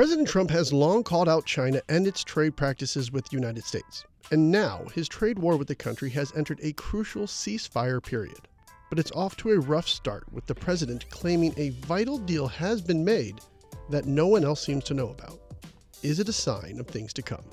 President Trump has long called out China and its trade practices with the United States. And now his trade war with the country has entered a crucial ceasefire period. But it's off to a rough start with the president claiming a vital deal has been made that no one else seems to know about. Is it a sign of things to come?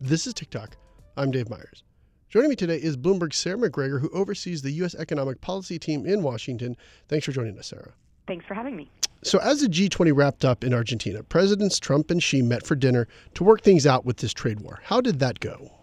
This is TicToc. I'm Dave Meyers. Joining me today is Bloomberg's Sarah McGregor, who oversees the U.S. economic policy team in Washington. Thanks for joining us, Sarah. Thanks for having me. So, as the G20 wrapped up in Argentina, Presidents Trump and Xi met for dinner to work things out with this trade war. How did that go?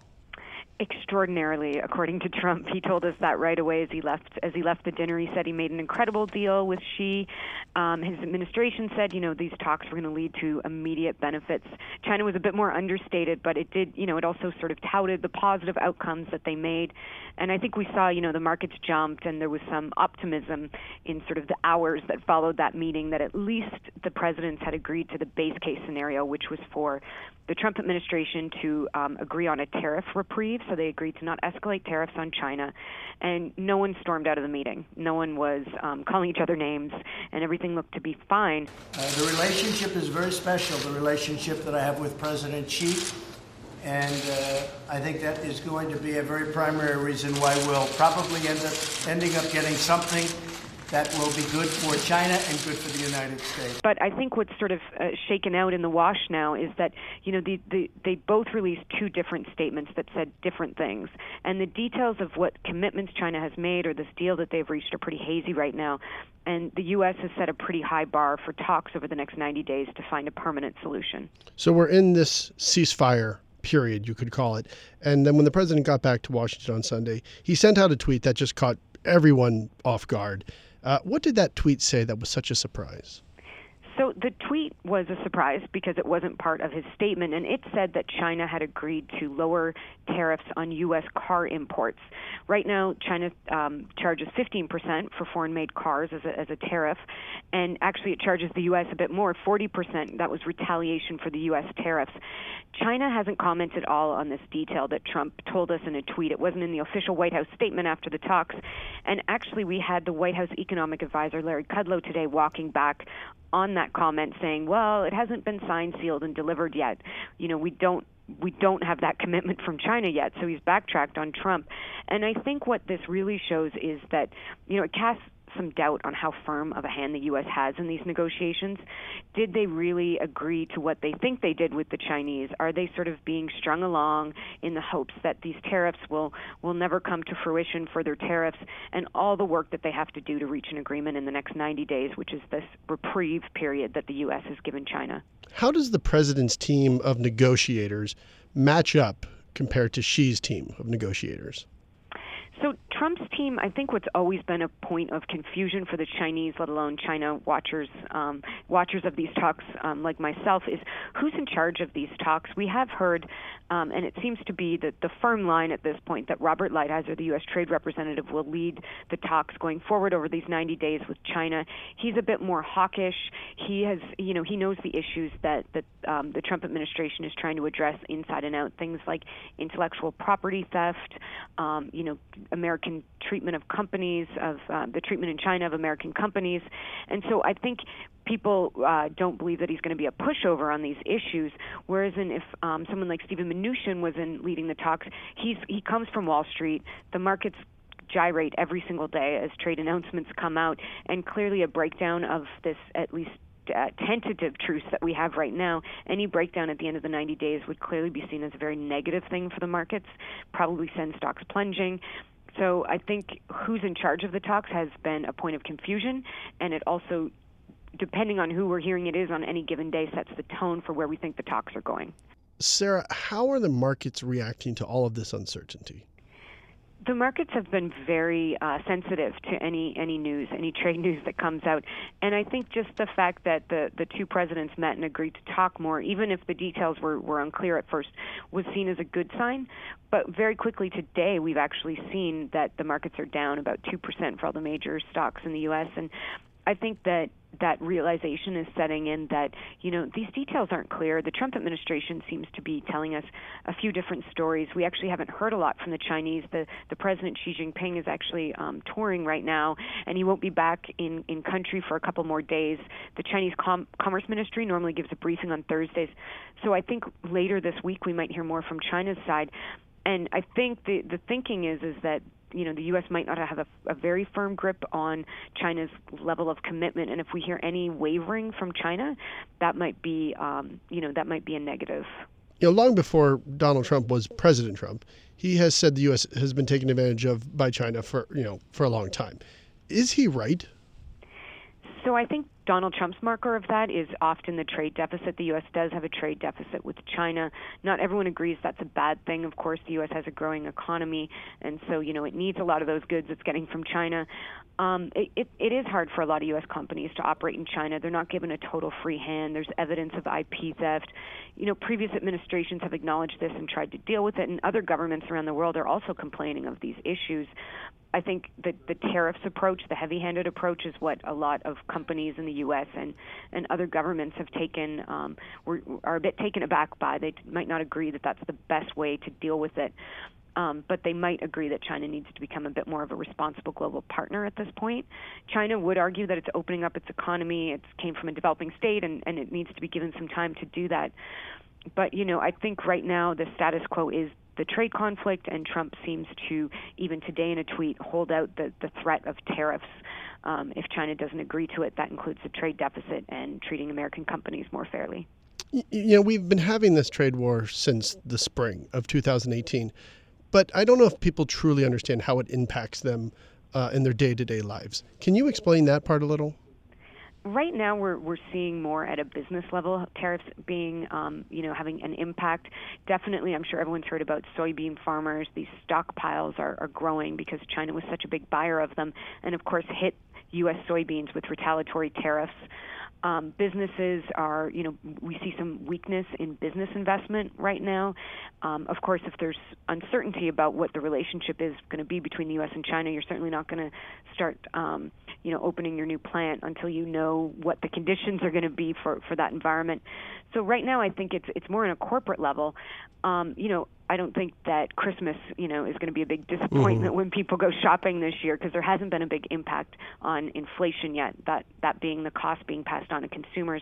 Extraordinarily according to Trump. He told us that right away as he left as he left the dinner. He said he made an incredible deal with Xi. Um, his administration said, you know, these talks were going to lead to immediate benefits. China was a bit more understated, but it did, you know, it also sort of touted the positive outcomes that they made. And I think we saw, you know, the markets jumped and there was some optimism in sort of the hours that followed that meeting that at least the presidents had agreed to the base case scenario, which was for the Trump administration to um, agree on a tariff reprieve so they agreed to not escalate tariffs on China. And no one stormed out of the meeting. No one was um, calling each other names, and everything looked to be fine. Uh, the relationship is very special, the relationship that I have with President Xi. And uh, I think that is going to be a very primary reason why we'll probably end up ending up getting something that will be good for China and good for the United States. But I think what's sort of uh, shaken out in the wash now is that you know the, the, they both released two different statements that said different things, and the details of what commitments China has made or this deal that they've reached are pretty hazy right now. And the U.S. has set a pretty high bar for talks over the next 90 days to find a permanent solution. So we're in this ceasefire period, you could call it. And then when the president got back to Washington on Sunday, he sent out a tweet that just caught everyone off guard. Uh, what did that tweet say that was such a surprise? So the tweet was a surprise because it wasn't part of his statement, and it said that China had agreed to lower tariffs on U.S. car imports. Right now, China um, charges 15% for foreign-made cars as a, as a tariff, and actually it charges the U.S. a bit more, 40%. That was retaliation for the U.S. tariffs. China hasn't commented at all on this detail that Trump told us in a tweet. It wasn't in the official White House statement after the talks, and actually we had the White House economic advisor Larry Kudlow today walking back on that comment saying, "Well, it hasn't been signed, sealed, and delivered yet. You know, we don't we don't have that commitment from China yet." So he's backtracked on Trump, and I think what this really shows is that you know it casts some doubt on how firm of a hand the U.S. has in these negotiations. Did they really agree to what they think they did with the Chinese? Are they sort of being strung along in the hopes that these tariffs will will never come to fruition, for their tariffs, and all the work that they have to do to reach an agreement in the next 90 days, which is this reprieve period that the U.S. has given China? How does the president's team of negotiators match up compared to Xi's team of negotiators? Trump's team, I think, what's always been a point of confusion for the Chinese, let alone China watchers, um, watchers of these talks, um, like myself, is who's in charge of these talks. We have heard, um, and it seems to be that the firm line at this point that Robert Lighthizer, the U.S. Trade Representative, will lead the talks going forward over these 90 days with China. He's a bit more hawkish. He has, you know, he knows the issues that that um, the Trump administration is trying to address inside and out, things like intellectual property theft, um, you know American treatment of companies, of uh, the treatment in China of American companies, and so I think people uh, don't believe that he's going to be a pushover on these issues. Whereas, in if um, someone like Steven Mnuchin was in leading the talks, he's he comes from Wall Street. The markets gyrate every single day as trade announcements come out, and clearly a breakdown of this at least uh, tentative truce that we have right now, any breakdown at the end of the 90 days would clearly be seen as a very negative thing for the markets, probably send stocks plunging. So I think who's in charge of the talks has been a point of confusion, and it also, depending on who we're hearing it is on any given day, sets the tone for where we think the talks are going. Sarah, how are the markets reacting to all of this uncertainty? The markets have been very uh, sensitive to any any news, any trade news that comes out, and I think just the fact that the the two presidents met and agreed to talk more, even if the details were were unclear at first, was seen as a good sign. But very quickly today, we've actually seen that the markets are down about two percent for all the major stocks in the U.S. and I think that that realization is setting in that you know these details aren't clear. The Trump administration seems to be telling us a few different stories. We actually haven't heard a lot from the Chinese. The the president Xi Jinping is actually um, touring right now, and he won't be back in in country for a couple more days. The Chinese Com- Commerce Ministry normally gives a briefing on Thursdays, so I think later this week we might hear more from China's side. And I think the the thinking is is that you know the U.S. might not have a, a, very firm grip on China's level of commitment, and if we hear any wavering from China, that might be um, you know that might be a negative. You know, long before Donald Trump was President Trump, he has said the U.S. has been taken advantage of by China for you know for a long time. Is he right? So I think Donald Trump's marker of that is often the trade deficit. The U.S. does have a trade deficit with China. Not everyone agrees that's a bad thing. Of course, the U.S. has a growing economy, and so you know it needs a lot of those goods it's getting from China. Um, it, it, it is hard for a lot of U.S. companies to operate in China. They're not given a total free hand. There's evidence of IP theft. You know, previous administrations have acknowledged this and tried to deal with it, and other governments around the world are also complaining of these issues. I think the the tariffs approach, the heavy-handed approach, is what a lot of companies in the U.S. and and other governments have taken um, were, are a bit taken aback by. They might not agree that that's the best way to deal with it. Um, but they might agree that China needs to become a bit more of a responsible global partner at this point. China would argue that it's opening up its economy. It came from a developing state, and, and it needs to be given some time to do that. But you know, I think right now the status quo is the trade conflict, and Trump seems to, even today in a tweet, hold out the, the threat of tariffs. Um, if China doesn't agree to it, that includes the trade deficit and treating American companies more fairly. You know, we've been having this trade war since the spring of 2018, but I don't know if people truly understand how it impacts them uh, in their day to day lives. Can you explain that part a little? Right now we're we're seeing more at a business level tariffs being um, you know having an impact. Definitely, I'm sure everyone's heard about soybean farmers. These stockpiles are, are growing because China was such a big buyer of them, and of course hit U.S. soybeans with retaliatory tariffs. Um, businesses are, you know, we see some weakness in business investment right now. Um, of course, if there's uncertainty about what the relationship is going to be between the U.S. and China, you're certainly not going to start, um, you know, opening your new plant until you know what the conditions are going to be for for that environment. So right now, I think it's it's more on a corporate level. Um, you know, I don't think that Christmas, you know, is going to be a big disappointment mm-hmm. when people go shopping this year because there hasn't been a big impact on inflation yet. That that being the cost being passed on to consumers.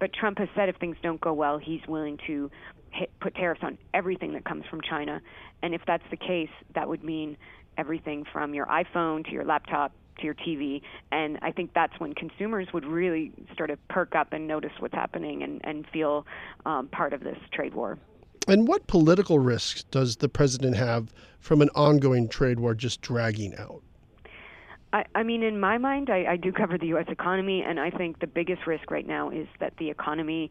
But Trump has said if things don't go well, he's willing to hit, put tariffs on everything that comes from China. And if that's the case, that would mean everything from your iPhone to your laptop to your TV. And I think that's when consumers would really sort of perk up and notice what's happening and, and feel um, part of this trade war. And what political risks does the president have from an ongoing trade war just dragging out? I, I mean, in my mind, I, I do cover the U.S. economy, and I think the biggest risk right now is that the economy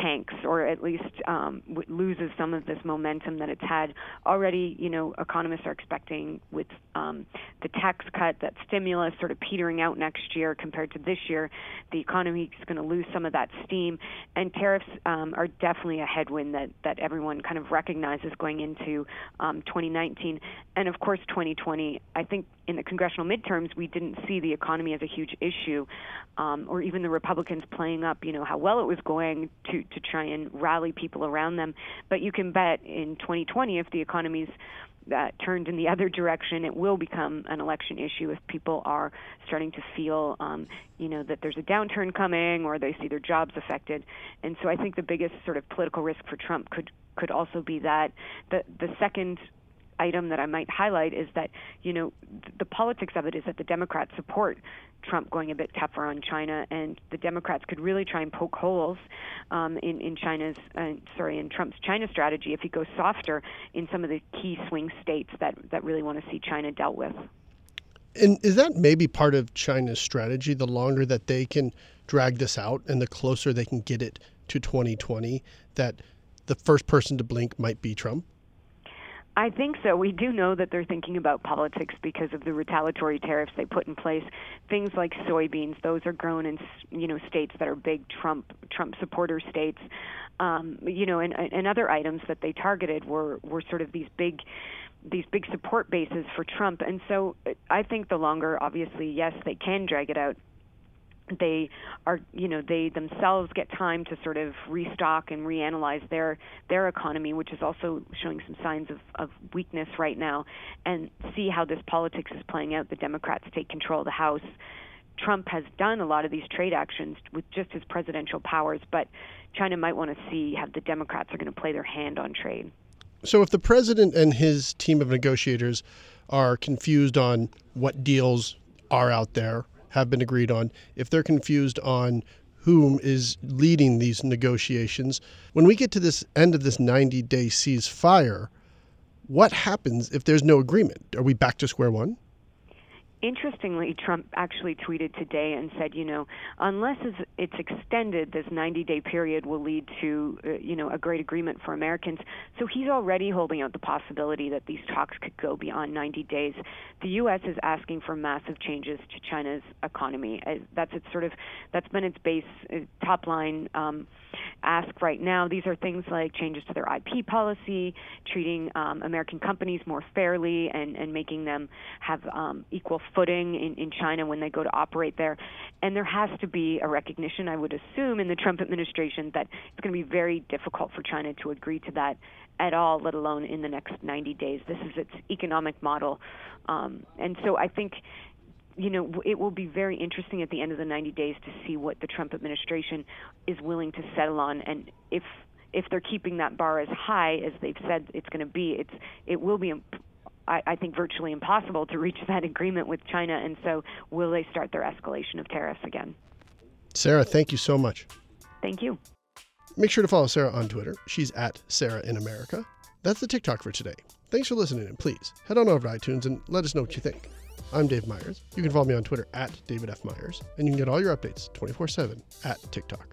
tanks, or at least um, loses some of this momentum that it's had. Already, you know, economists are expecting with um, the tax cut, that stimulus sort of petering out next year compared to this year, the economy is going to lose some of that steam, and tariffs um, are definitely a headwind that that everyone kind of recognizes going into um, 2019, and of course 2020. I think in the congressional midterms we didn't see the economy as a huge issue, um, or even the Republicans playing up, you know, how well it was going to to try and rally people around them. But you can bet in 2020, if the economy's uh, turned in the other direction, it will become an election issue if people are starting to feel, um, you know, that there's a downturn coming or they see their jobs affected. And so I think the biggest sort of political risk for Trump could could also be that the the second item that I might highlight is that you know the politics of it is that the Democrats support Trump going a bit tougher on China, and the Democrats could really try and poke holes um, in in China's uh, sorry in Trump's China strategy if he goes softer in some of the key swing states that that really want to see China dealt with. And is that maybe part of China's strategy? The longer that they can drag this out, and the closer they can get it to 2020, that the first person to blink might be Trump. I think so. We do know that they're thinking about politics because of the retaliatory tariffs they put in place. Things like soybeans; those are grown in you know states that are big Trump Trump supporter states. Um, you know, and, and other items that they targeted were were sort of these big these big support bases for Trump. And so I think the longer, obviously, yes, they can drag it out they are you know they themselves get time to sort of restock and reanalyze their their economy which is also showing some signs of, of weakness right now and see how this politics is playing out the democrats take control of the house Trump has done a lot of these trade actions with just his presidential powers, but China might want to see how the Democrats are going to play their hand on trade. So, if the president and his team of negotiators are confused on what deals are out there, have been agreed on, if they're confused on whom is leading these negotiations, when we get to this end of this 90 day ceasefire, what happens if there's no agreement? Are we back to square one? Interestingly, Trump actually tweeted today and said, you know, unless it's extended, this 90-day period will lead to, uh, you know, a great agreement for Americans. So he's already holding out the possibility that these talks could go beyond 90 days. The U.S. is asking for massive changes to China's economy. Uh, that's its sort of that's been its base uh, top line. Um, ask right now. These are things like changes to their IP policy, treating um, American companies more fairly, and, and making them have um, equal footing in, in China when they go to operate there. And there has to be a recognition, I would assume, in the Trump administration that it's going to be very difficult for China to agree to that at all, let alone in the next 90 days. This is its economic model. Um, and so I think you know, it will be very interesting at the end of the 90 days to see what the Trump administration is willing to settle on, and if if they're keeping that bar as high as they've said it's going to be, it's it will be. I, I think virtually impossible to reach that agreement with China, and so will they start their escalation of tariffs again? Sarah, thank you so much. Thank you. Make sure to follow Sarah on Twitter. She's at Sarah in America. That's the TicToc for today. Thanks for listening, and please head on over to iTunes and let us know what you think. I'm Dave Meyers. You can follow me on Twitter at David F. Meyers, and you can get all your updates 24 7 at TicToc.